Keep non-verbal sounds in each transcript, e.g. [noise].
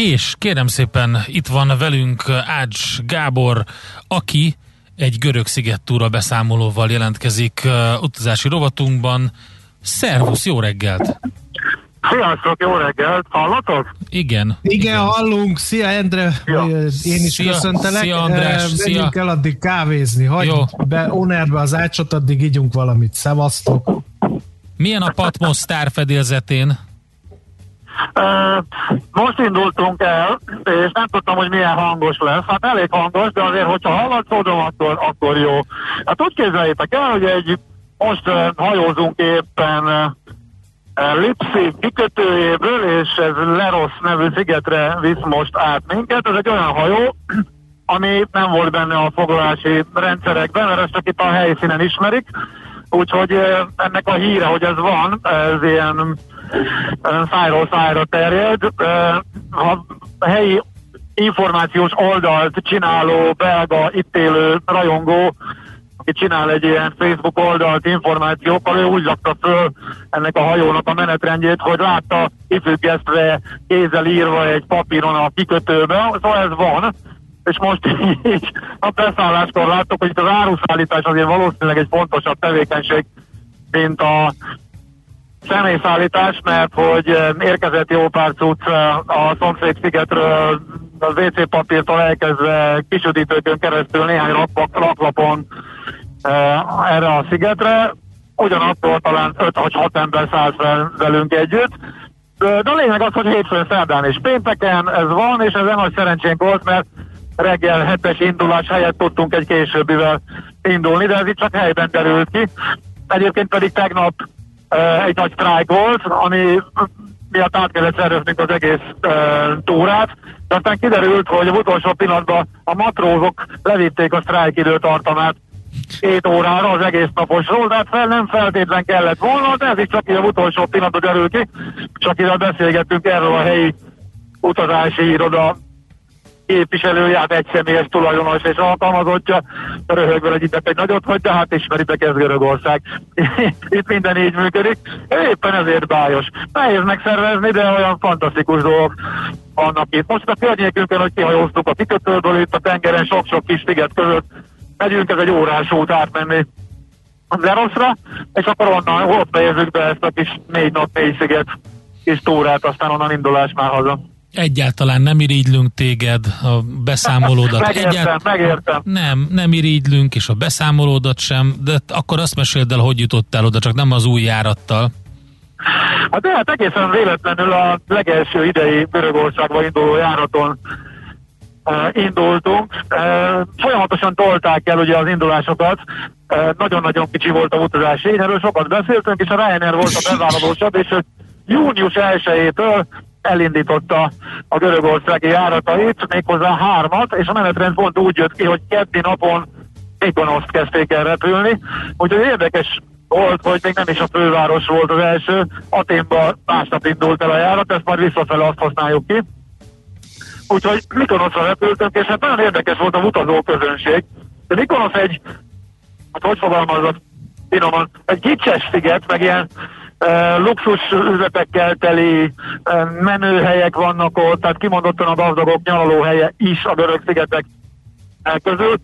És kérem szépen, itt van velünk Ács Gábor, aki egy görög szigettúra beszámolóval jelentkezik uh, utazási rovatunkban. Szervusz, jó reggelt! Sziasztok, jó reggelt! Hallatok? Igen. Igen, igen. hallunk. Szia, Endre! Ja. Én is szia, köszöntelek. Szia, András! Uh, szia. el addig kávézni. Hagyd jó. be Onerbe az ácsot, addig ígyunk valamit. Szevasztok! Milyen a Patmos? Uh, most indultunk el, és nem tudtam, hogy milyen hangos lesz. Hát elég hangos, de azért, hogyha hallatszódom, akkor, akkor jó. Hát úgy képzeljétek el, hogy egy most hajózunk éppen uh, Lipszi kikötőjéből, és ez Leros nevű szigetre visz most át minket. Ez egy olyan hajó, ami nem volt benne a foglalási rendszerekben, mert ezt csak itt a helyszínen ismerik. Úgyhogy ennek a híre, hogy ez van, ez ilyen szájról szájra terjed. A helyi információs oldalt csináló belga itt élő rajongó, aki csinál egy ilyen Facebook oldalt információkkal, ő úgy lakta föl ennek a hajónak a menetrendjét, hogy látta kifüggesztve, kézzel írva egy papíron a kikötőben, szóval ez van, és most így a beszálláskor láttuk, hogy itt az áruszállítás azért valószínűleg egy fontosabb tevékenység, mint a személyszállítás, mert hogy érkezett jó pár cucc a szomszéd szigetről, az WC papírtól elkezdve kisüdítőkön keresztül néhány raklapon erre a szigetre. Ugyanakkor talán 5 vagy 6 ember szállt fel velünk együtt. De a lényeg az, hogy hétfőn, szerdán és pénteken ez van, és ez nagy szerencsénk volt, mert reggel hetes indulás helyett tudtunk egy későbbivel indulni, de ez itt csak helyben derült ki. Egyébként pedig tegnap egy nagy sztrájk volt, ami miatt át kellett szerveznünk az egész uh, túrát, de aztán kiderült, hogy az utolsó pillanatban a matrózok levitték a sztrájk időtartamát. Két órára az egész naposról, de fel nem feltétlen kellett volna, de ez is csak így az utolsó pillanatban derül ki, csak ide beszélgettünk erről a helyi utazási iroda képviselője, hát egy személyes tulajdonos és alkalmazottja, röhögve egy egy nagyot hogy de hát ismeritek ez Görögország. [laughs] Itt minden így működik. Éppen ezért bájos. Nehéz megszervezni, de olyan fantasztikus dolgok vannak itt. Most a környékünkön, hogy kihajóztuk a kikötőből, itt a tengeren sok-sok kis sziget között, megyünk ez egy órás út átmenni Zeroszra, és akkor onnan ott fejezzük be ezt a kis négy nap, négy sziget kis túrát, aztán onnan indulás már haza. Egyáltalán nem irigylünk téged, a beszámolódat. [laughs] megértem, Egyált... megértem. Nem, nem irigylünk, és a beszámolódat sem, de akkor azt meséld el, hogy jutottál oda, csak nem az új járattal. Hát de hát egészen véletlenül a legelső idei Görögországba induló járaton uh, indultunk. Uh, folyamatosan tolták el ugye az indulásokat, uh, nagyon-nagyon kicsi volt a utazási, erről sokat beszéltünk, és a Ryanair volt a bevállalósabb, és június 1-től elindította a görögországi járatait, méghozzá hármat, és a menetrend pont úgy jött ki, hogy keddi napon Mykonoszt kezdték el repülni, úgyhogy érdekes volt, hogy még nem is a főváros volt az első, Aténban másnap indult el a járat, ezt majd visszafele azt használjuk ki. Úgyhogy Mykonoszra repültünk, és hát nagyon érdekes volt a utazó közönség. De Mykonosz egy, hát hogy fogalmazott finoman, egy gicses sziget, meg ilyen luxus üzletekkel teli menőhelyek vannak ott, tehát kimondottan a gazdagok nyaralóhelye is a görög szigetek közül,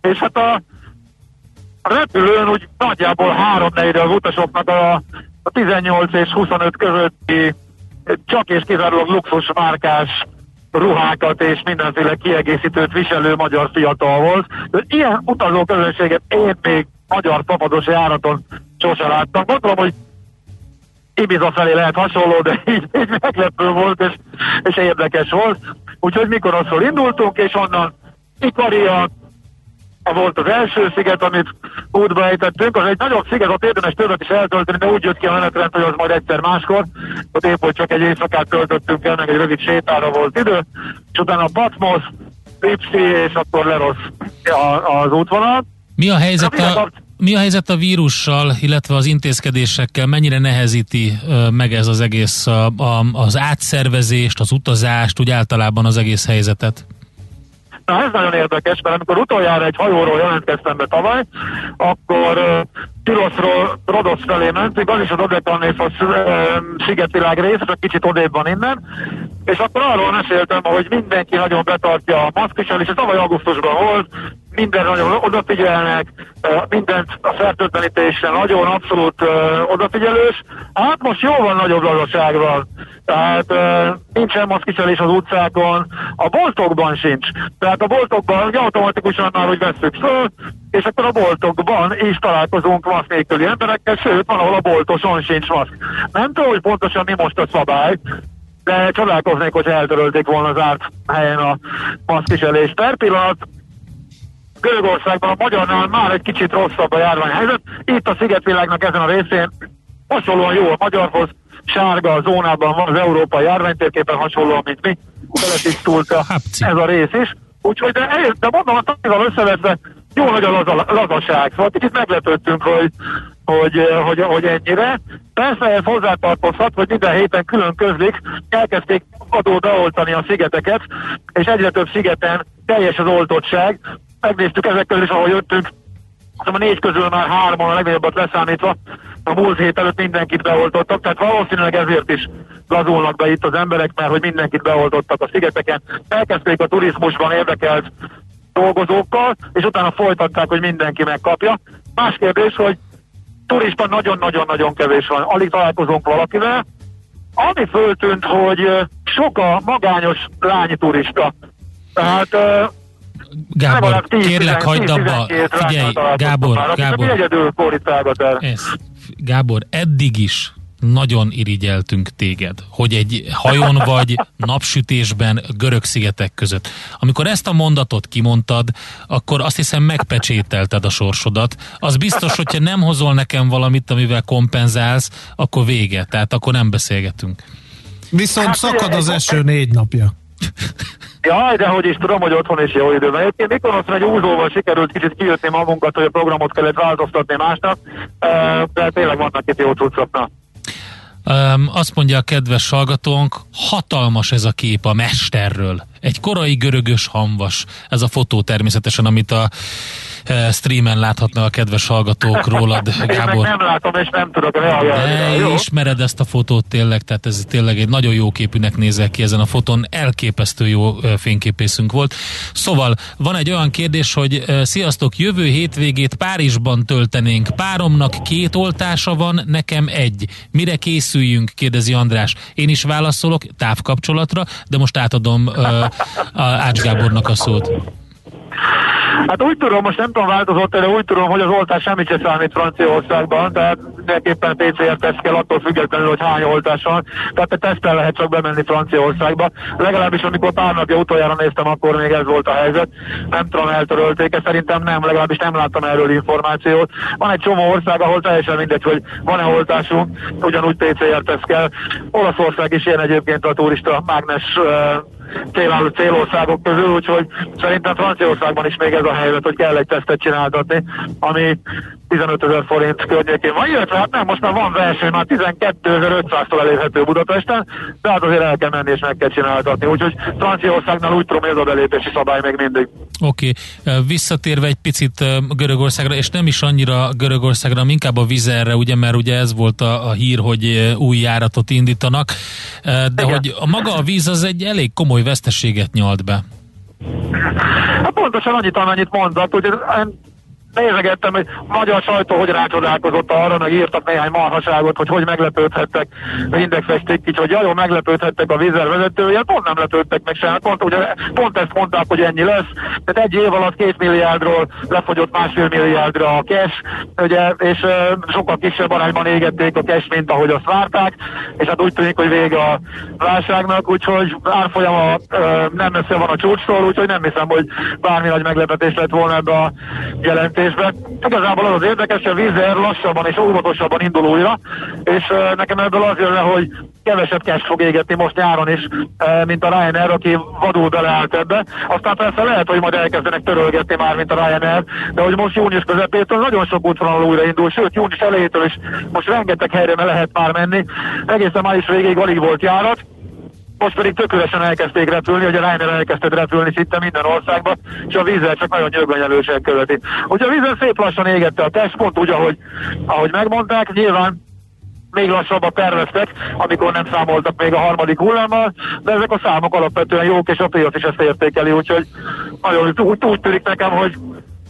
és hát a, repülőn úgy nagyjából három az utasoknak a, a 18 és 25 közötti csak és kizárólag luxus márkás ruhákat és mindenféle kiegészítőt viselő magyar fiatal volt. Ilyen utazó közönséget én még magyar papados járaton sose láttam. Gondolom, hogy Ibiza felé lehet hasonló, de [laughs] így, így meglepő volt, és, és érdekes volt. Úgyhogy mikor azról indultunk, és onnan Ikaria, volt az első sziget, amit útba ejtettünk, az egy nagyobb sziget, ott érdemes többet is eltölteni, de úgy jött ki a menetrend, hogy az majd egyszer máskor. Ott épp, hogy csak egy éjszakát töltöttünk el, meg egy rövid sétára volt idő, és utána Patmos, Lipsi, és akkor Lerosz az útvonal. Mi a helyzet a, mi a helyzet a vírussal, illetve az intézkedésekkel? Mennyire nehezíti meg ez az egész a, a, az átszervezést, az utazást, úgy általában az egész helyzetet? Na ez nagyon érdekes, mert amikor utoljára egy hajóról jelentkeztem be tavaly, akkor uh, Tiroszról Rodosz felé mentünk, az is az Odekalnéfos uh, szigetvilág rész, csak kicsit odébb van innen, és akkor arról meséltem, hogy mindenki nagyon betartja a maszkviselést, és tavaly augusztusban volt, minden nagyon odafigyelnek, mindent a fertőtlenítésre nagyon abszolút odafigyelős. Hát most jóval nagyobb lazaság van. Tehát nincsen maszkiselés az utcákon, a boltokban sincs. Tehát a boltokban ugye automatikusan már, hogy veszük föl, és akkor a boltokban is találkozunk maszk nélküli emberekkel, sőt, van, ahol a boltoson sincs maszk. Nem tudom, hogy pontosan mi most a szabály, de csodálkoznék, hogy eltörölték volna az árt helyen a maszkiselést. Per pillanat Görögországban a magyarnál már egy kicsit rosszabb a járványhelyzet. Itt a szigetvilágnak ezen a részén hasonlóan jó a magyarhoz, sárga a zónában van az európai járványtérképen hasonlóan, mint mi. Beletisztult ez a rész is. Úgyhogy, de, de mondom, a tanulval összevetve jó nagy a laza, lazaság. Szóval kicsit meglepődtünk, hogy, hogy, hogy, hogy ennyire. Persze ez hozzátartozhat, hogy minden héten külön közlik, elkezdték adó beoltani a szigeteket, és egyre több szigeten teljes az oltottság, megnéztük ezek közül is, ahogy jöttünk, a négy közül már hárman a legnagyobbat leszámítva, a múlt hét előtt mindenkit beoltottak, tehát valószínűleg ezért is gazolnak be itt az emberek, mert hogy mindenkit beoltottak a szigeteken. Elkezdték a turizmusban érdekelt dolgozókkal, és utána folytatták, hogy mindenki megkapja. Más kérdés, hogy turista nagyon-nagyon-nagyon kevés van, alig találkozunk valakivel. Ami föltűnt, hogy sok a magányos lányi turista. Tehát Gábor, kérlek, hagyd abba. Figyelj, Gábor, Gábor. Gábor, eddig is nagyon irigyeltünk téged, hogy egy hajón vagy [laughs] napsütésben görög szigetek között. Amikor ezt a mondatot kimondtad, akkor azt hiszem megpecsételted a sorsodat. Az biztos, hogyha nem hozol nekem valamit, amivel kompenzálsz, akkor vége. Tehát akkor nem beszélgetünk. Viszont hát, szakad az eső négy napja. Jaj, de hogy is tudom, hogy otthon is jó időben. Egyébként Mikonoszon egy úzóval sikerült kicsit kijutni magunkat, hogy a programot kellett változtatni másnak, de tényleg vannak itt jó cuccok. Um, azt mondja a kedves hallgatónk, hatalmas ez a kép a mesterről. Egy korai görögös hamvas. Ez a fotó természetesen, amit a Eh, streamen láthatna a kedves hallgatók rólad, Gábor. Én nem látom, és nem tudok reagálni. De ismered ezt a fotót tényleg, tehát ez tényleg egy nagyon jó képűnek nézel ki ezen a fotón, elképesztő jó eh, fényképészünk volt. Szóval van egy olyan kérdés, hogy eh, sziasztok, jövő hétvégét Párizsban töltenénk. Páromnak két oltása van, nekem egy. Mire készüljünk? kérdezi András. Én is válaszolok távkapcsolatra, de most átadom uh, Ács Gábornak a szót. Hát úgy tudom, most nem tudom változott, de úgy tudom, hogy az oltás semmit sem számít Franciaországban, tehát mindenképpen PCR teszt kell attól függetlenül, hogy hány oltás van. Tehát a tesztel lehet csak bemenni Franciaországba. Legalábbis amikor pár napja utoljára néztem, akkor még ez volt a helyzet. Nem tudom, eltörölték -e, szerintem nem, legalábbis nem láttam erről információt. Van egy csomó ország, ahol teljesen mindegy, hogy van-e oltásunk, ugyanúgy PCR teszt kell. Olaszország is ilyen egyébként a turista mágnes célálló célországok közül, úgyhogy szerintem Franciaországban is még ez a helyzet, hogy kell egy tesztet csináltatni, ami 15 ezer forint környékén van, illetve hát nem, most már van verseny, már 12.500-tól elérhető Budapesten, de hát azért el kell menni és meg kell csináltatni, úgyhogy Franciaországnál úgy tudom, ez a belépési szabály még mindig. Oké, okay. visszatérve egy picit Görögországra, és nem is annyira Görögországra, hanem inkább a vizerre, ugye, mert ugye ez volt a, a hír, hogy új járatot indítanak, de Igen. hogy a maga a víz az egy elég komoly veszteséget nyalt be. Hát pontosan annyit, amennyit mondott, hogy nézegettem, hogy magyar sajtó hogy rácsodálkozott arra, meg írtak néhány marhaságot, hogy hogy meglepődhettek a indexesték kicsit, hogy jaj, meglepődhettek a vízer vezetője, pont nem lepődtek meg sem, pont, ugye, pont ezt mondták, hogy ennyi lesz, tehát egy év alatt két milliárdról lefogyott másfél milliárdra a cash, ugye, és uh, sokkal kisebb arányban égették a cash, mint ahogy azt várták, és hát úgy tűnik, hogy vége a válságnak, úgyhogy árfolyama uh, nem messze van a csúcstól, úgyhogy nem hiszem, hogy bármi nagy meglepetés lett volna ebbe a jelentésbe. Igazából az az érdekes, hogy a vízer lassabban és óvatosabban indul újra, és nekem ebből az jön le, hogy kevesebb cash fog égetni most nyáron is, mint a Ryanair, aki vadul beleállt ebbe. Aztán persze lehet, hogy majd elkezdenek törölgetni már, mint a Ryanair, de hogy most június közepétől nagyon sok útvonal újraindul, sőt június elejétől is most rengeteg helyre lehet már menni. Egészen május végéig alig volt járat, most pedig tökéletesen elkezdték repülni, hogy a Ryanair elkezdett repülni szinte minden országban, és a vízzel csak nagyon nyögvenyelősen követi. Ugye a vízzel szép lassan égette a test, pont úgy, ahogy, ahogy megmondták, nyilván még lassabban terveztek, amikor nem számoltak még a harmadik hullámmal, de ezek a számok alapvetően jók, és a piac is ezt értékeli, úgyhogy nagyon úgy, úgy tűnik nekem, hogy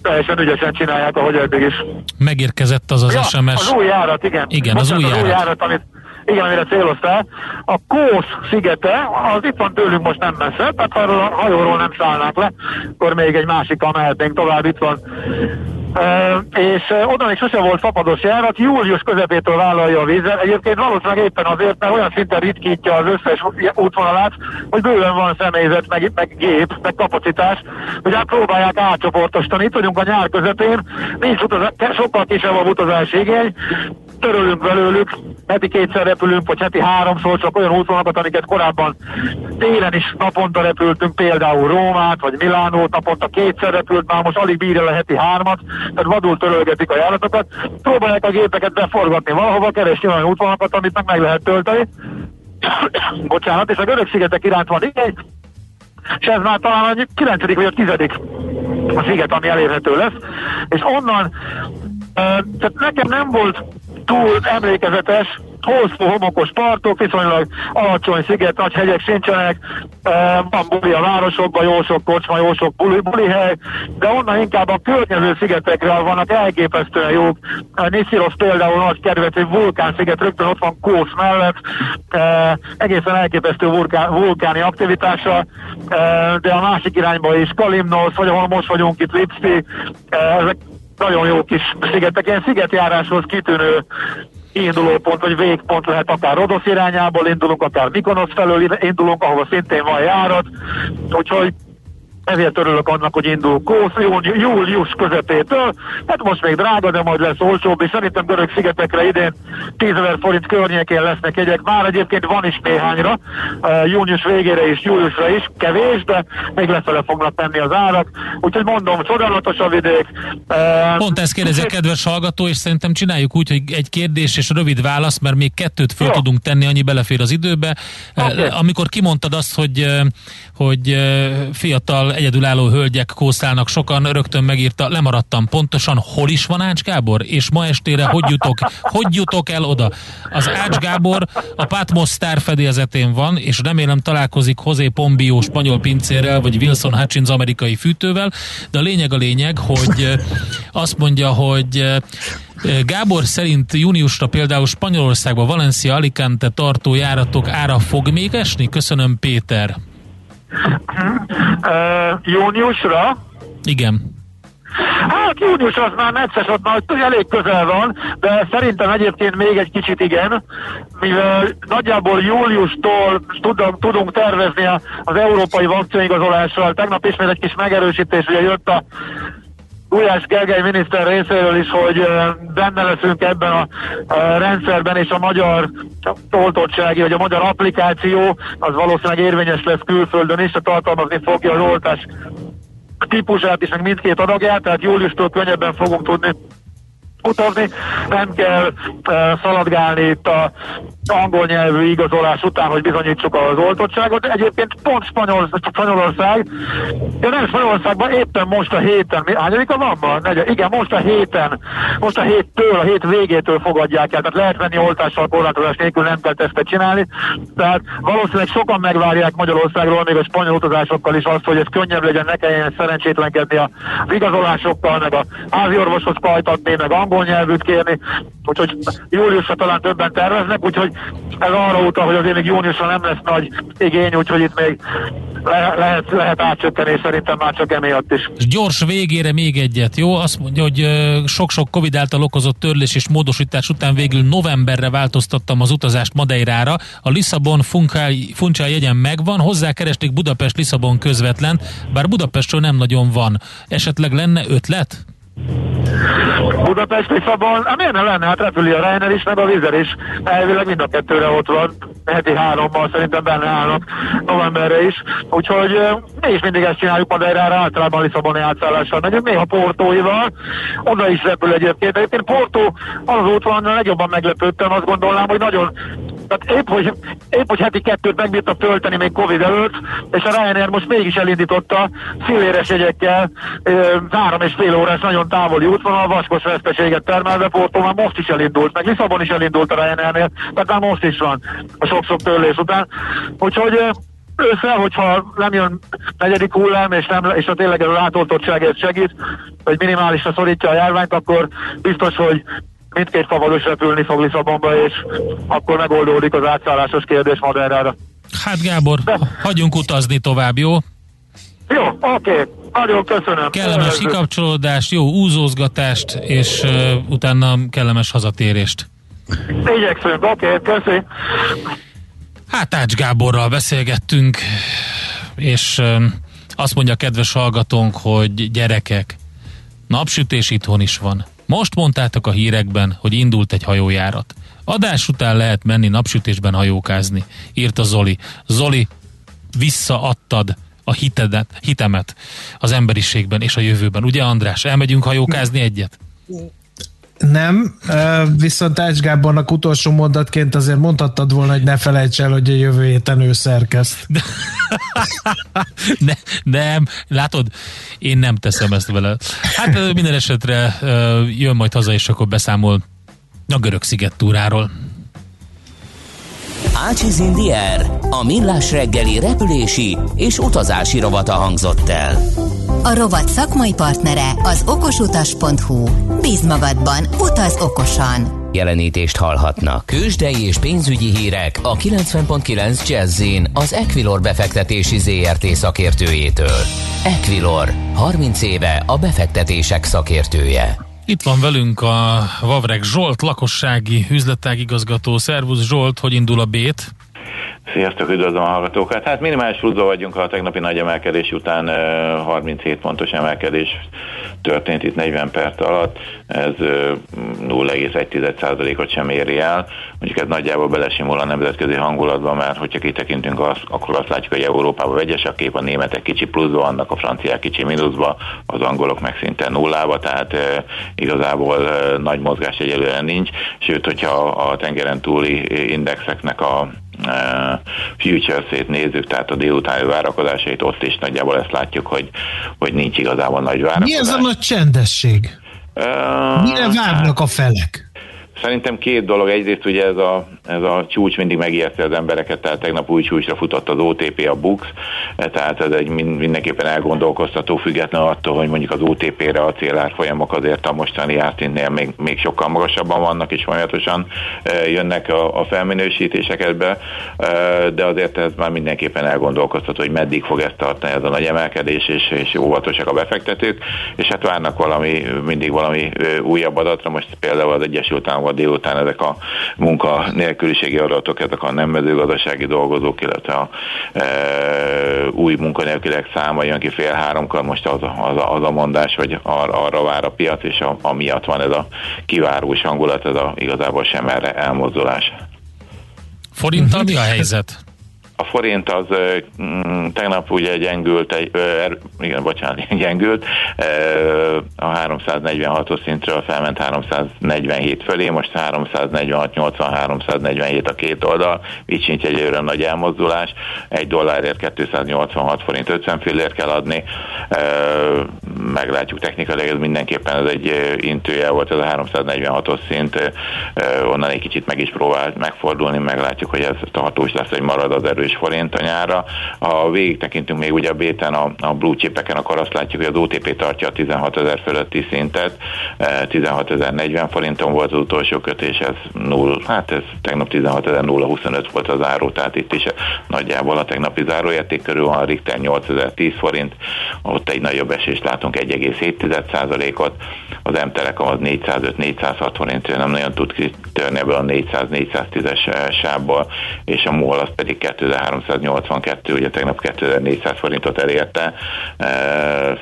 teljesen ügyesen csinálják, ahogy eddig is. Megérkezett az az ja, SMS. Az új járat, igen. Igen, az új járat. Az új járat, amit igen, amire céloztál. A Kósz szigete, az itt van tőlünk most nem messze, tehát ha a hajóról nem szállnák le, akkor még egy másikkal mehetnénk tovább, itt van Uh, és oda még sose volt fapados járat, július közepétől vállalja a vízzel. Egyébként valószínűleg éppen azért, mert olyan szinten ritkítja az összes útvonalát, hogy bőven van személyzet, meg, meg gép, meg kapacitás, hogy hát próbálják átcsoportosítani. Itt vagyunk a nyár közepén, nincs utazás, sokkal kisebb a utazási igény, törölünk belőlük, heti kétszer repülünk, vagy heti háromszor, csak olyan útvonalakat, amiket korábban télen is naponta repültünk, például Rómát, vagy Milánót, naponta kétszer repült, már most alig bírja a heti hármat, tehát vadul törölgetik a járatokat, próbálják a gépeket beforgatni valahova, keresni olyan útvonalakat, amit meg meg lehet tölteni. [coughs] Bocsánat, és a görög szigetek iránt van igény, és ez már talán a 9. vagy a 10. a sziget, ami elérhető lesz, és onnan, tehát nekem nem volt túl emlékezetes, hosszú homokos partok, viszonylag alacsony sziget, nagy hegyek sincsenek, van buli a városokban, jó sok kocsma, jó sok buli, buli hely, de onnan inkább a környező szigetekre vannak elképesztően jók. Nisziros például nagy kedvenc, egy vulkánsziget, rögtön ott van Kósz mellett, egészen elképesztő vulkán, vulkáni aktivitása, de a másik irányba is Kalimnos, vagy ahol most vagyunk itt Lipszi, ezek nagyon jó kis szigetek, ilyen szigetjáráshoz kitűnő indulópont vagy végpont lehet akár Rodosz irányából indulunk, akár Mikonosz felől indulunk, ahova szintén van járat, úgyhogy ezért örülök annak, hogy indul Kósz július közepétől. Hát most még drága, de majd lesz olcsóbb, és szerintem görög szigetekre idén 10 ezer forint környékén lesznek jegyek. Már egyébként van is néhányra, uh, június végére és júliusra is, kevés, de még lefele fognak menni az árak. Úgyhogy mondom, csodálatos a vidék. Uh, Pont ezt kérdezi a kedves hallgató, és szerintem csináljuk úgy, hogy egy kérdés és rövid válasz, mert még kettőt föl Jó. tudunk tenni, annyi belefér az időbe. Okay. Uh, amikor kimondtad azt, hogy, hogy fiatal egyedülálló hölgyek kószálnak, sokan rögtön megírta, lemaradtam pontosan, hol is van Ács Gábor, és ma estére hogy jutok, hogy jutok el oda. Az Ács Gábor a Patmos Star fedélzetén van, és remélem találkozik José Pombio spanyol pincérrel, vagy Wilson Hutchins amerikai fűtővel, de a lényeg a lényeg, hogy azt mondja, hogy Gábor szerint júniusra például Spanyolországba, Valencia, Alicante tartó járatok ára fog még esni? Köszönöm, Péter. Uh, júniusra? Igen. Hát június az már necces, ott már elég közel van, de szerintem egyébként még egy kicsit igen, mivel nagyjából júliustól tudom, tudunk tervezni az európai vakcinigazolással. Tegnap ismét egy kis megerősítés, ugye jött a Gulyás Gergely miniszter részéről is, hogy benne leszünk ebben a, rendszerben, és a magyar oltottsági, vagy a magyar applikáció az valószínűleg érvényes lesz külföldön is, a tartalmazni fogja az oltás típusát is, meg mindkét adagját, tehát júliustól könnyebben fogunk tudni utazni, nem kell uh, szaladgálni itt a angol nyelvű igazolás után, hogy bizonyítsuk az oltottságot. Egyébként pont Spanyol, Spanyolország, ja nem Spanyolországban éppen most a héten, hányadika van ma? Negy, igen, most a héten, most a héttől, a hét végétől fogadják el, tehát lehet venni oltással korlátozás nélkül, nem kell tesztet csinálni. Tehát valószínűleg sokan megvárják Magyarországról, még a spanyol utazásokkal is azt, hogy ez könnyebb legyen, ne kelljen szerencsétlenkedni az igazolásokkal, meg a házi orvoshoz pajtatni, meg angol nyelvűt kérni, úgyhogy júliusra talán többen terveznek, úgyhogy ez arra utal, hogy azért még júniusra nem lesz nagy igény, úgyhogy itt még le, lehet, lehet átcsökkeni, szerintem már csak emiatt is. És gyors végére még egyet, jó? Azt mondja, hogy sok-sok Covid által okozott törlés és módosítás után végül novemberre változtattam az utazást Madeirára. A Lisszabon Funcsál jegyen megvan, hozzá keresték Budapest-Lisszabon közvetlen, bár Budapestről nem nagyon van. Esetleg lenne ötlet? Budapest Lisszabon, hát miért nem lenne? Hát repüli a Reiner is, meg a Vizer is. Elvileg mind a kettőre ott van. Heti hárommal szerintem benne állnak novemberre is. Úgyhogy mi is mindig ezt csináljuk Madeirára, általában Lisszaboni átszállással megyünk, néha Portóival. Oda is repül egyébként. Egyébként Portó az az útvonal, legjobban meglepődtem, azt gondolnám, hogy nagyon tehát épp hogy, épp, hogy heti kettőt megbírtak tölteni még Covid előtt, és a Ryanair most mégis elindította szilléres jegyekkel, három és fél órás nagyon távoli útvonal, vaskos veszteséget termelve, Porto már most is elindult, meg Lisszabon is elindult a Ryanairnél, tehát már most is van a sok-sok törlés után. Úgyhogy össze, hogyha nem jön negyedik hullám, és, nem, és a tényleg ez a látoltottság segít, hogy minimálisra szorítja a járványt, akkor biztos, hogy mindkét favaros repülni fog Lisszabonba, és akkor megoldódik az átszállásos kérdés Madeirára. Hát Gábor, De... hagyjunk utazni tovább, jó? Jó, oké. Okay. Nagyon köszönöm. Kellemes kikapcsolódást, jó úzózgatást, és uh, utána kellemes hazatérést. Igyekszünk, oké, okay, köszi. Hát Ács Gáborral beszélgettünk, és uh, azt mondja a kedves hallgatónk, hogy gyerekek, napsütés itthon is van. Most mondtátok a hírekben, hogy indult egy hajójárat. Adás után lehet menni napsütésben hajókázni, írta Zoli. Zoli, visszaadtad a hitedet, hitemet az emberiségben és a jövőben. Ugye András, elmegyünk hajókázni egyet? Nem, viszont Ács Gábornak utolsó mondatként azért mondhattad volna, hogy ne felejts el, hogy a jövő héten ő szerkeszt. [laughs] ne, nem, látod, én nem teszem ezt vele. Hát minden esetre jön majd haza, és akkor beszámol a görög sziget túráról. Ácsiz Indier, a millás reggeli repülési és utazási rovata hangzott el. A rovat szakmai partnere az okosutas.hu. Bíz magadban, utaz okosan! Jelenítést hallhatnak. Kősdei és pénzügyi hírek a 90.9 jazz az Equilor befektetési ZRT szakértőjétől. Equilor, 30 éve a befektetések szakértője. Itt van velünk a Vavreg Zsolt, lakossági üzletágigazgató. Szervusz Zsolt, hogy indul a bét? Sziasztok, üdvözlöm a hallgatókat. Hát minimális pluszban vagyunk a tegnapi nagy emelkedés után 37 pontos emelkedés történt itt 40 perc alatt. Ez 0,1%-ot sem éri el. Mondjuk ez nagyjából belesimul a nemzetközi hangulatba, mert hogyha kitekintünk, az, akkor azt látjuk, hogy Európában vegyes a kép, a németek kicsi pluszban vannak, a franciák kicsi mínuszba, az angolok meg szinte nullába, tehát igazából nagy mozgás egyelőre nincs. Sőt, hogyha a tengeren túli indexeknek a futures-ét nézzük, tehát a délutáni várakozásait, ott is nagyjából ezt látjuk, hogy, hogy nincs igazából nagy várakozás. Mi ez a nagy csendesség? Uh, Mire várnak a felek? Szerintem két dolog. Egyrészt ugye ez a, ez a csúcs mindig megijeszti az embereket, tehát tegnap új csúcsra futott az OTP, a BUX, tehát ez egy mindenképpen elgondolkoztató, független attól, hogy mondjuk az OTP-re a célárfolyamok azért a mostani ártintnél még, még sokkal magasabban vannak, és folyamatosan e, jönnek a, a felminősítések ebbe, e, de azért ez már mindenképpen elgondolkoztató, hogy meddig fog ezt tartani ez a nagy emelkedés, és, és óvatosak a befektetők, és hát várnak valami, mindig valami újabb adatra, most például az Egyesült Államok délután ezek a munkanélküliségi adatok, ezek a nem mezőgazdasági dolgozók, illetve a e, új munkanélküliek száma jön ki fél háromkor, most az, az, az a mondás, hogy arra, arra vár a piac, és a, amiatt van ez a kivárós hangulat, ez a igazából sem erre elmozdulás. Forinttal mi a helyzet? A forint az mm, tegnap ugye gyengült, egy, er, igen, bocsánat, [laughs] gyengült, a 346-os szintről felment 347 fölé, most 346-80, 347 a két oldal, így sincs egyőre nagy elmozdulás, egy dollárért 286 forint 50 fillért kell adni, meglátjuk technikailag, ez mindenképpen ez egy intője volt, ez a 346-os szint, onnan egy kicsit meg is próbált megfordulni, meglátjuk, hogy ez tartós lesz, hogy marad az erős forint a nyára. Ha végig tekintünk még ugye a béten, a, a blue chipeken, akkor azt látjuk, hogy az OTP tartja a 16 ezer fölötti szintet, 16.040 forinton volt az utolsó kötés, ez 0, hát ez tegnap 16.025 volt az záró, tehát itt is nagyjából a tegnapi záróérték körül van, a Richter 8.010 forint, ott egy nagyobb esést látunk 1,7%-ot, az M-Telekom az 405-406 forint, nem nagyon tud kitörni ebből a 400-410-es sávból, és a MOL az pedig 2382, ugye tegnap 2400 forintot elérte,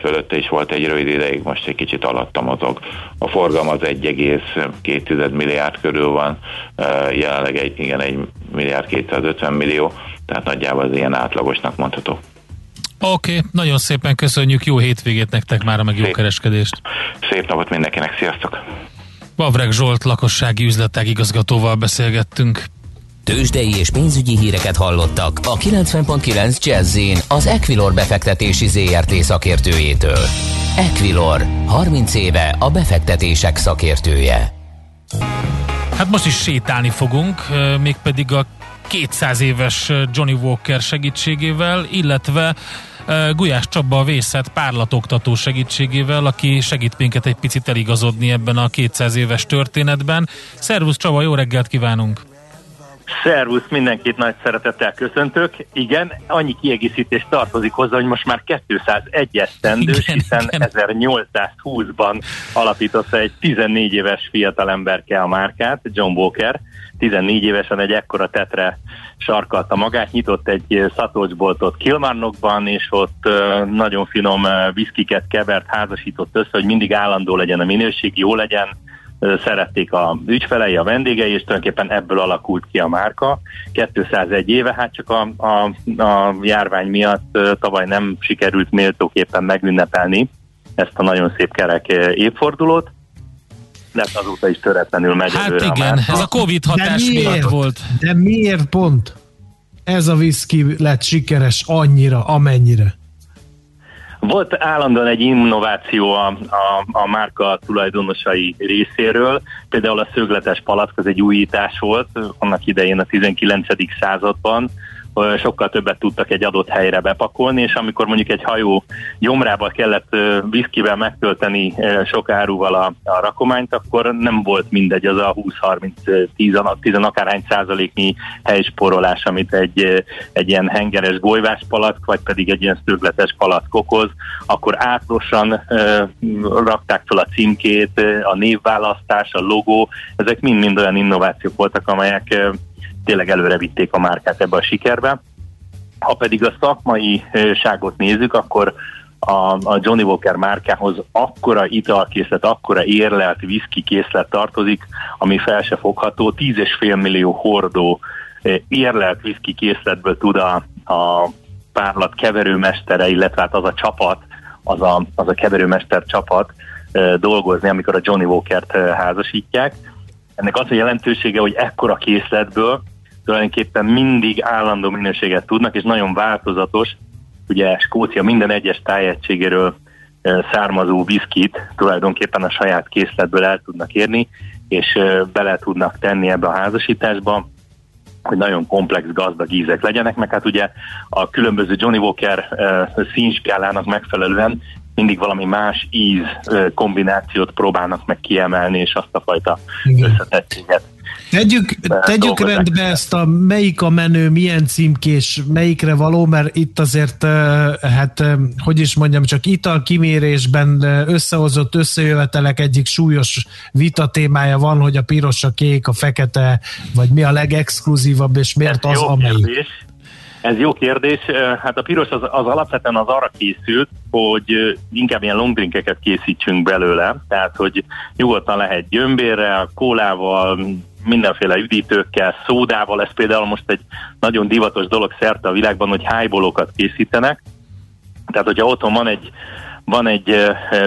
fölötte is volt egy rövid ideig, most egy kicsit alatta mozog. A forgalom az 1,2 milliárd körül van, jelenleg egy, igen, 1 milliárd 250 millió, tehát nagyjából az ilyen átlagosnak mondható. Oké, okay, nagyon szépen köszönjük, jó hétvégét nektek már, meg jó Szép. kereskedést. Szép napot mindenkinek, sziasztok! Vavreg Zsolt lakossági üzletek igazgatóval beszélgettünk. Tőzsdei és pénzügyi híreket hallottak a 90.9 jazz az Equilor befektetési ZRT szakértőjétől. Equilor, 30 éve a befektetések szakértője. Hát most is sétálni fogunk, mégpedig a 200 éves Johnny Walker segítségével, illetve Gulyás Csaba a vészet párlatoktató segítségével, aki segít minket egy picit eligazodni ebben a 200 éves történetben. Szervusz Csaba, jó reggelt kívánunk! Szervusz, mindenkit nagy szeretettel köszöntök. Igen, annyi kiegészítés tartozik hozzá, hogy most már 201 esztendős, hiszen igen. 1820-ban alapította egy 14 éves fiatalemberke a márkát, John Walker. 14 évesen egy ekkora tetre sarkalta magát, nyitott egy szatolcsboltot Kilmarnockban, és ott nagyon finom viszkiket kevert, házasított össze, hogy mindig állandó legyen a minőség, jó legyen, szerették a ügyfelei, a vendégei, és tulajdonképpen ebből alakult ki a márka. 201 éve, hát csak a, a, a járvány miatt tavaly nem sikerült méltóképpen megünnepelni ezt a nagyon szép kerek évfordulót, de azóta is töretlenül megy Hát igen, a ez a Covid hatás miatt volt. De miért pont ez a whisky lett sikeres annyira, amennyire? Volt állandóan egy innováció a, a, a márka tulajdonosai részéről, például a szögletes palack az egy újítás volt, annak idején a 19. században, sokkal többet tudtak egy adott helyre bepakolni, és amikor mondjuk egy hajó gyomrába kellett viszkivel megtölteni sok áruval a, a rakományt, akkor nem volt mindegy az a 20-30-10 akárhány százaléknyi helysporolás, amit egy, egy ilyen hengeres golyvás palack, vagy pedig egy ilyen szögletes palack okoz, akkor átlosan e, rakták fel a címkét, a névválasztás, a logó, ezek mind-mind olyan innovációk voltak, amelyek tényleg előre vitték a márkát ebbe a sikerbe. Ha pedig a szakmai ságot nézzük, akkor a, a Johnny Walker márkához akkora italkészlet, akkora érlelt whisky készlet tartozik, ami fel se fogható. 10,5 millió hordó érlelt whisky készletből tud a, a párlat keverőmestere, illetve hát az a csapat, az a, az a keverőmester csapat dolgozni, amikor a Johnny Walker-t házasítják. Ennek az a jelentősége, hogy ekkora készletből tulajdonképpen mindig állandó minőséget tudnak, és nagyon változatos. Ugye Skócia minden egyes tájegységéről származó viszkit tulajdonképpen a saját készletből el tudnak érni, és bele tudnak tenni ebbe a házasításba, hogy nagyon komplex, gazdag ízek legyenek, meg hát ugye a különböző Johnny Walker színskálának megfelelően mindig valami más íz kombinációt próbálnak meg kiemelni, és azt a fajta összetettséget Tegyük, tegyük rendbe ezt a melyik a menő, milyen címkés, melyikre való, mert itt azért, hát hogy is mondjam, csak ital kimérésben összehozott összejövetelek egyik súlyos vita témája van, hogy a piros, a kék, a fekete, vagy mi a legexkluzívabb, és miért az, amelyik. Ez jó kérdés. Hát a piros az, az alapvetően az arra készült, hogy inkább ilyen longdrinkeket készítsünk belőle, tehát hogy nyugodtan lehet gyömbérrel, kólával, mindenféle üdítőkkel, szódával, ez például most egy nagyon divatos dolog szerte a világban, hogy hájbolókat készítenek. Tehát, hogyha otthon van egy van egy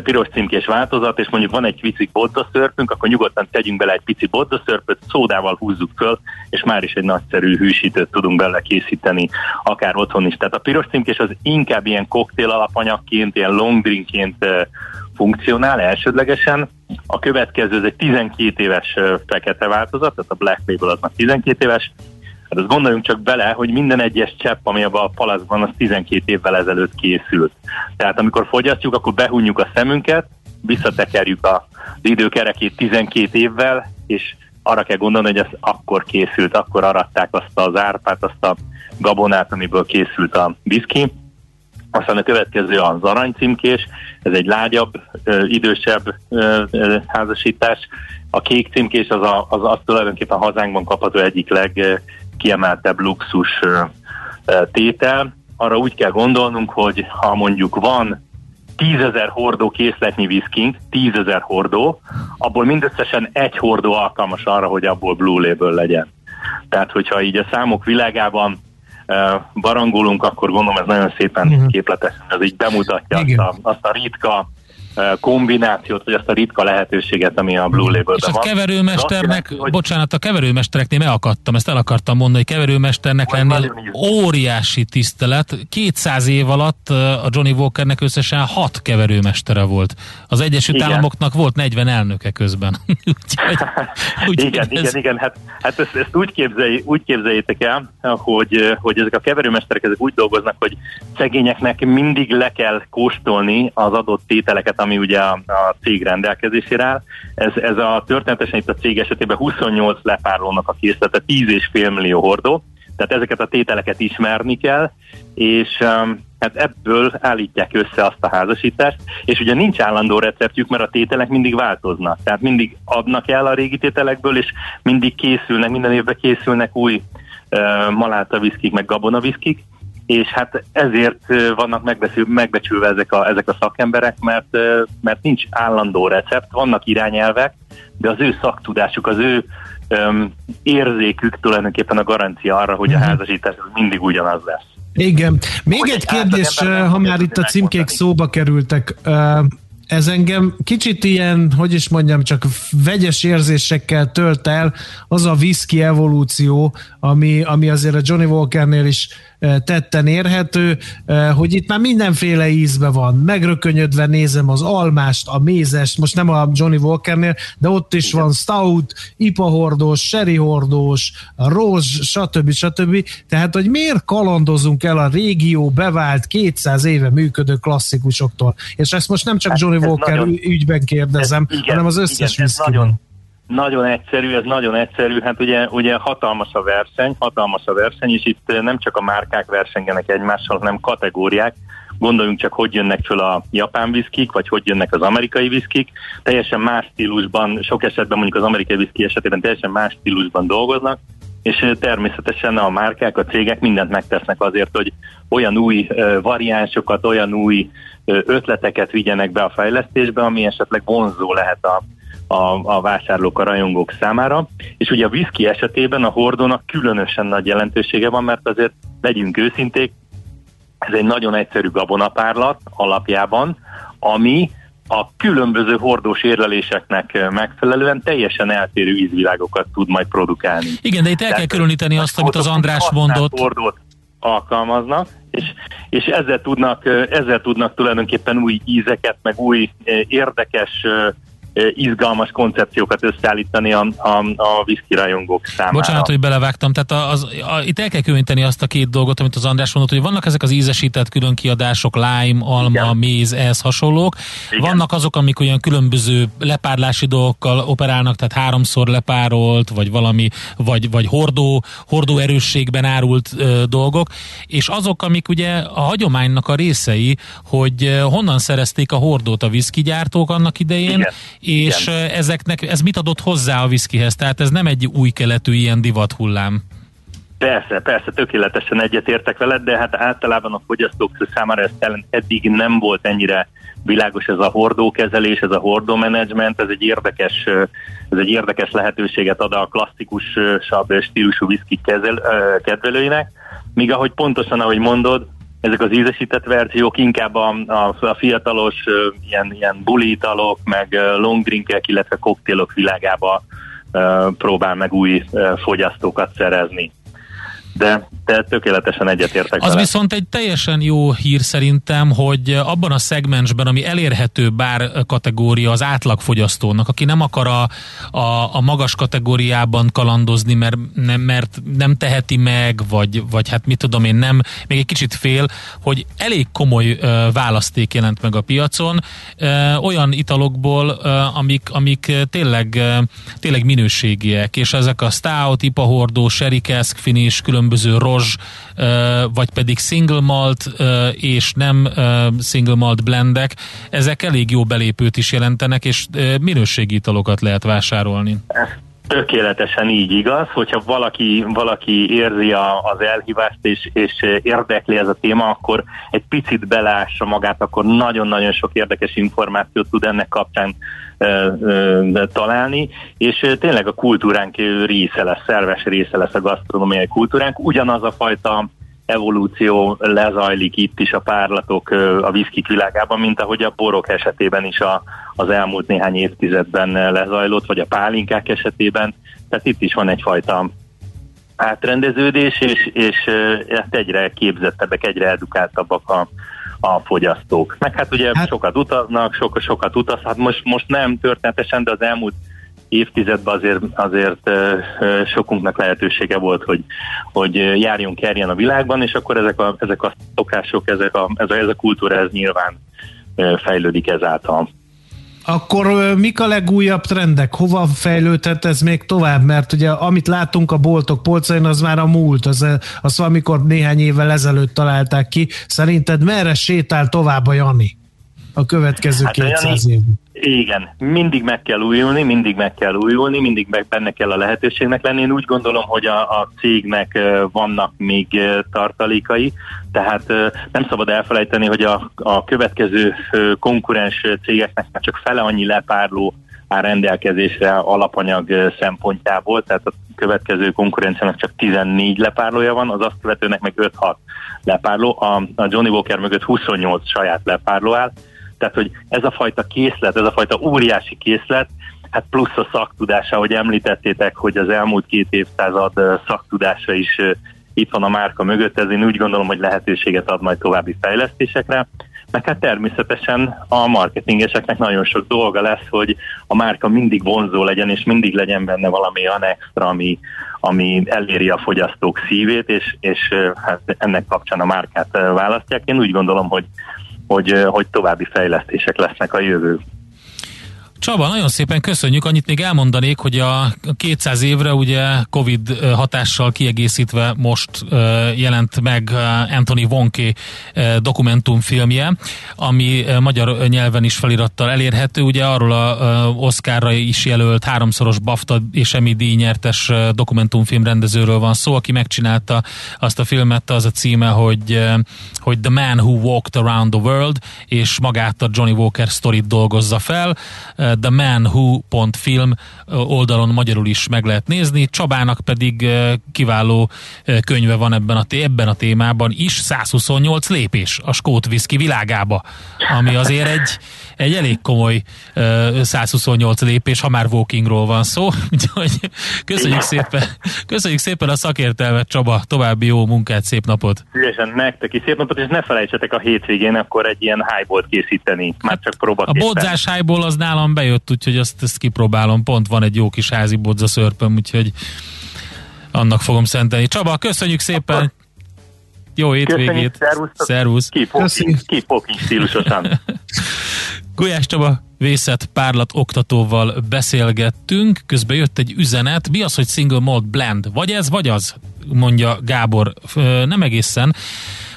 piros címkés változat, és mondjuk van egy pici bodzaszörpünk, akkor nyugodtan tegyünk bele egy pici bodzaszörpöt, szódával húzzuk föl, és már is egy nagyszerű hűsítőt tudunk bele készíteni, akár otthon is. Tehát a piros címkés az inkább ilyen koktél alapanyagként, ilyen long drinkként funkcionál elsődlegesen. A következő, ez egy 12 éves fekete változat, tehát a Black Label az már 12 éves, Hát azt gondoljunk csak bele, hogy minden egyes csepp, ami abban a palaszban, az 12 évvel ezelőtt készült. Tehát amikor fogyasztjuk, akkor behunjuk a szemünket, visszatekerjük az időkerekét 12 évvel, és arra kell gondolni, hogy ez akkor készült, akkor aratták azt az árpát, azt a gabonát, amiből készült a viszki. Aztán a következő az aranycímkés, ez egy lágyabb, idősebb házasítás. A kék címkés az, a, az, az tulajdonképpen hazánkban kapható egyik leg kiemeltebb luxus tétel. Arra úgy kell gondolnunk, hogy ha mondjuk van tízezer hordó készletnyi viszkink, tízezer hordó, abból mindösszesen egy hordó alkalmas arra, hogy abból Blue Label legyen. Tehát, hogyha így a számok világában barangolunk, akkor gondolom ez nagyon szépen uh-huh. képletesen, ez így bemutatja azt a, azt a ritka kombinációt, vagy azt a ritka lehetőséget, ami a Blue Label-ben És a keverőmesternek, hogy... bocsánat, a keverőmestereknél meg akartam, ezt el akartam mondani, hogy keverőmesternek lennél óriási tisztelet. 200 év alatt a Johnny Walkernek összesen 6 keverőmestere volt. Az Egyesült igen. Államoknak volt 40 elnöke közben. [laughs] úgyhogy, [laughs] úgy igen, ez... igen, igen, hát, hát ezt, ezt úgy, képzelj, úgy képzeljétek el, hogy, hogy ezek a keverőmesterek ezek úgy dolgoznak, hogy szegényeknek mindig le kell kóstolni az adott tételeket, ami ugye a, a cég rendelkezésére áll. Ez, ez a történetesen itt a cég esetében 28 lepárlónak a készlete, 10,5 millió hordó, tehát ezeket a tételeket ismerni kell, és um, hát ebből állítják össze azt a házasítást, és ugye nincs állandó receptjük, mert a tételek mindig változnak, tehát mindig adnak el a régi tételekből, és mindig készülnek, minden évben készülnek új uh, maláta viszkik, meg gabona viszkik, és hát ezért vannak megbecsülve ezek a, ezek a szakemberek, mert, mert nincs állandó recept, vannak irányelvek, de az ő szaktudásuk, az ő um, érzékük tulajdonképpen a garancia arra, hogy a mhm. házasítás mindig ugyanaz lesz. Igen. Még hogy egy kérdés, ha már itt a címkék szóba kerültek, ez engem kicsit ilyen, hogy is mondjam, csak vegyes érzésekkel tölt el az a whisky evolúció, ami, ami azért a Johnny Walkernél is tetten érhető, hogy itt már mindenféle ízbe van. Megrökönyödve nézem az almást, a mézest, most nem a Johnny Walkernél, de ott is van stout, ipahordós, sherry hordós, rózs, stb. stb. Tehát, hogy miért kalandozunk el a régió bevált 200 éve működő klasszikusoktól? És ezt most nem csak hát Johnny Walker nagyon, ügyben kérdezem, ez, igen, hanem az összes igen, ez nagyon, nagyon egyszerű, ez nagyon egyszerű, hát ugye, ugye hatalmas a verseny, hatalmas a verseny, és itt nem csak a márkák versengenek egymással, hanem kategóriák. Gondoljunk csak, hogy jönnek föl a japán viszkik, vagy hogy jönnek az amerikai viszkik. Teljesen más stílusban, sok esetben mondjuk az amerikai viszki esetében teljesen más stílusban dolgoznak, és természetesen a márkák, a cégek mindent megtesznek azért, hogy olyan új variánsokat, olyan új ötleteket vigyenek be a fejlesztésbe, ami esetleg vonzó lehet a, a, a vásárlók, a rajongók számára. És ugye a whisky esetében a hordónak különösen nagy jelentősége van, mert azért legyünk őszinték, ez egy nagyon egyszerű gabonapárlat alapjában, ami a különböző hordós érleléseknek megfelelően teljesen eltérő ízvilágokat tud majd produkálni. Igen, de itt el kell különíteni azt, amit az András mondott. Hordót alkalmaznak, és, és ezzel, tudnak, ezzel tudnak tulajdonképpen új ízeket, meg új érdekes izgalmas koncepciókat összeállítani a, a, a whisky rajongók számára. Bocsánat, hogy belevágtam, tehát az, a, itt el kell különíteni azt a két dolgot, amit az András mondott, hogy vannak ezek az ízesített külön kiadások, lime, alma, Igen. méz, ehhez hasonlók. Igen. Vannak azok, amik olyan különböző lepárlási dolgokkal operálnak, tehát háromszor lepárolt, vagy valami, vagy, vagy hordó, hordó erősségben árult ö, dolgok, és azok, amik ugye a hagyománynak a részei, hogy honnan szerezték a hordót a whisky gyártók annak idején, Igen és Igen. ezeknek, ez mit adott hozzá a viszkihez? Tehát ez nem egy új keletű ilyen divat hullám. Persze, persze, tökéletesen egyetértek veled, de hát általában a fogyasztók számára ez eddig nem volt ennyire világos ez a hordókezelés, ez a hordómenedzsment, ez egy érdekes, ez egy érdekes lehetőséget ad a klasszikusabb stílusú viszki kedvelőinek, míg ahogy pontosan, ahogy mondod, ezek az ízesített verziók inkább a, a, a fiatalos ilyen, ilyen bulitalok, meg long drinkek, illetve koktélok világába próbál meg új fogyasztókat szerezni de, de tökéletesen egyetértek Az vele. viszont egy teljesen jó hír szerintem, hogy abban a szegmensben, ami elérhető bár kategória az átlagfogyasztónak, aki nem akar a, a, a magas kategóriában kalandozni, mert nem, mert nem teheti meg, vagy, vagy hát mit tudom én, nem, még egy kicsit fél, hogy elég komoly ö, választék jelent meg a piacon, ö, olyan italokból, ö, amik, amik tényleg, ö, tényleg minőségiek, és ezek a stout, ipahordó, sherry cask finish, külön különböző rozs, vagy pedig single malt és nem single malt blendek, ezek elég jó belépőt is jelentenek, és minőségi italokat lehet vásárolni. Tökéletesen így igaz, hogyha valaki, valaki érzi a, az elhívást és, és érdekli ez a téma, akkor egy picit belássa magát, akkor nagyon-nagyon sok érdekes információt tud ennek kapcsán ö, ö, találni, és tényleg a kultúránk része lesz, szerves része lesz a gasztronómiai kultúránk. Ugyanaz a fajta evolúció lezajlik itt is a párlatok a viszkik világában, mint ahogy a borok esetében is a, az elmúlt néhány évtizedben lezajlott, vagy a pálinkák esetében. Tehát itt is van egyfajta átrendeződés, és, és ezt egyre képzettebbek, egyre edukáltabbak a, a fogyasztók. Meg hát ugye hát, sokat utaznak, sokat, sokat utaz, hát most, most nem történetesen, de az elmúlt évtizedben azért, azért sokunknak lehetősége volt, hogy, hogy járjunk kerjen a világban, és akkor ezek a, ezek a szokások, ezek a, ez, a, ez a kultúra, ez nyilván fejlődik ezáltal. Akkor mik a legújabb trendek? Hova fejlődhet ez még tovább? Mert ugye amit látunk a boltok polcain, az már a múlt, az, az amikor néhány évvel ezelőtt találták ki. Szerinted merre sétál tovább a Jani a következő hát 200 évben? Igen, mindig meg kell újulni, mindig meg kell újulni, mindig meg benne kell a lehetőségnek lenni. Én úgy gondolom, hogy a, a cégnek vannak még tartalékai, tehát nem szabad elfelejteni, hogy a, a következő konkurens cégeknek már csak fele annyi lepárló áll rendelkezésre alapanyag szempontjából, tehát a következő konkurenciának csak 14 lepárlója van, az azt követőnek meg 5-6 lepárló, a, a Johnny Walker mögött 28 saját lepárló áll, tehát, hogy ez a fajta készlet, ez a fajta óriási készlet, hát plusz a szaktudása, hogy említettétek, hogy az elmúlt két évszázad szaktudása is itt van a márka mögött, ez én úgy gondolom, hogy lehetőséget ad majd további fejlesztésekre. Meg hát természetesen a marketingeseknek nagyon sok dolga lesz, hogy a márka mindig vonzó legyen, és mindig legyen benne valami olyan extra, ami, ami eléri a fogyasztók szívét, és, és hát ennek kapcsán a márkát választják. Én úgy gondolom, hogy hogy, hogy további fejlesztések lesznek a jövő Csaba, nagyon szépen köszönjük. Annyit még elmondanék, hogy a 200 évre ugye Covid hatással kiegészítve most jelent meg Anthony Wonké dokumentumfilmje, ami magyar nyelven is felirattal elérhető. Ugye arról a Oscarra is jelölt háromszoros BAFTA és Emmy díj nyertes dokumentumfilm rendezőről van szó, aki megcsinálta azt a filmet, az a címe, hogy, hogy The Man Who Walked Around the World, és magát a Johnny Walker sztorit dolgozza fel themanwho.film oldalon magyarul is meg lehet nézni, Csabának pedig kiváló könyve van ebben a, ebben a témában is, 128 lépés a skót viszki világába, ami azért egy, egy elég komoly 128 lépés, ha már walkingról van szó, [laughs] úgyhogy köszönjük szépen, köszönjük szépen a szakértelmet Csaba, további jó munkát, szép napot! Szívesen nektek is szép napot, és ne felejtsetek a hétvégén akkor egy ilyen highball készíteni, már csak próbaképpen. A bodzás highball az nálam bejött, úgyhogy azt, ezt kipróbálom, pont van egy jó kis házi bodza szörpöm, úgyhogy annak fogom szentelni. Csaba, köszönjük szépen! Akkor jó hétvégét! Szervusz! Kipoking stílusosan! [laughs] Gulyás Csaba Vészet Párlat oktatóval beszélgettünk, közben jött egy üzenet, mi az, hogy single malt blend? Vagy ez, vagy az? Mondja Gábor. Nem egészen.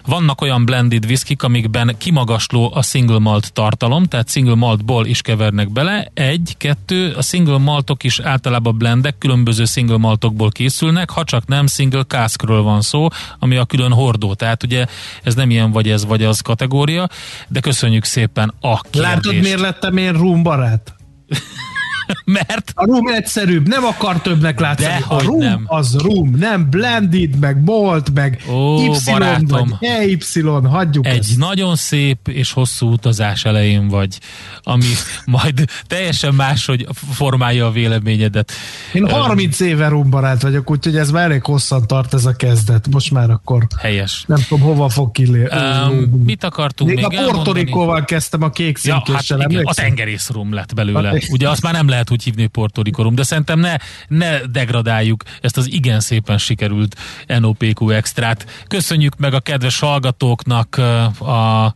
Vannak olyan blended viszkik, amikben kimagasló a single malt tartalom, tehát single maltból is kevernek bele. Egy, kettő, a single maltok is általában blendek, különböző single maltokból készülnek, ha csak nem single caskről van szó, ami a külön hordó. Tehát ugye ez nem ilyen vagy ez vagy az kategória, de köszönjük szépen a kérdést. Látod, miért lettem én rum barát? [laughs] [laughs] Mert? A rum egyszerűbb, nem akar többnek látszani. De, a rum nem. az rum, nem blended, meg bolt, meg Ó, Y, barátom. vagy EY, hagyjuk Egy ezt. nagyon szép és hosszú utazás elején vagy, ami [laughs] majd teljesen máshogy formálja a véleményedet. Én 30 éve rumbarát vagyok, úgyhogy ez már elég hosszan tart ez a kezdet. Most már akkor Helyes. nem tudom, hova fog kilé. Um, mit akartunk Még még a Porto elmondani? Ricóval kezdtem a kék Ja, hát igen, a emlékszel? tengerészrum lett belőle. Ugye azt már nem lehet úgy hívni, hogy Puerto Rico rum, de szerintem ne, ne degradáljuk ezt az igen szépen sikerült NOPQ extrát. Köszönjük meg a kedves hallgatóknak a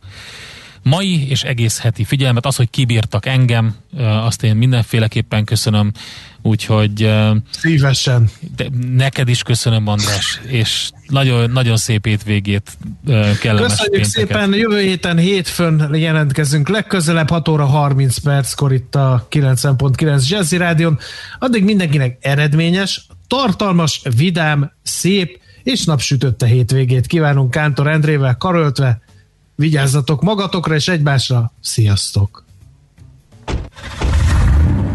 mai és egész heti figyelmet, az, hogy kibírtak engem, azt én mindenféleképpen köszönöm, úgyhogy Szívesen. de neked is köszönöm, András, és nagyon, nagyon szép hétvégét, kellemes Köszönjük pénteket. szépen, jövő héten hétfőn jelentkezünk legközelebb, 6 óra 30 perckor itt a 90.9 Jazzy Rádion. Addig mindenkinek eredményes, tartalmas, vidám, szép és napsütötte hétvégét kívánunk Kántor Endrével karöltve. Vigyázzatok magatokra és egymásra. Sziasztok!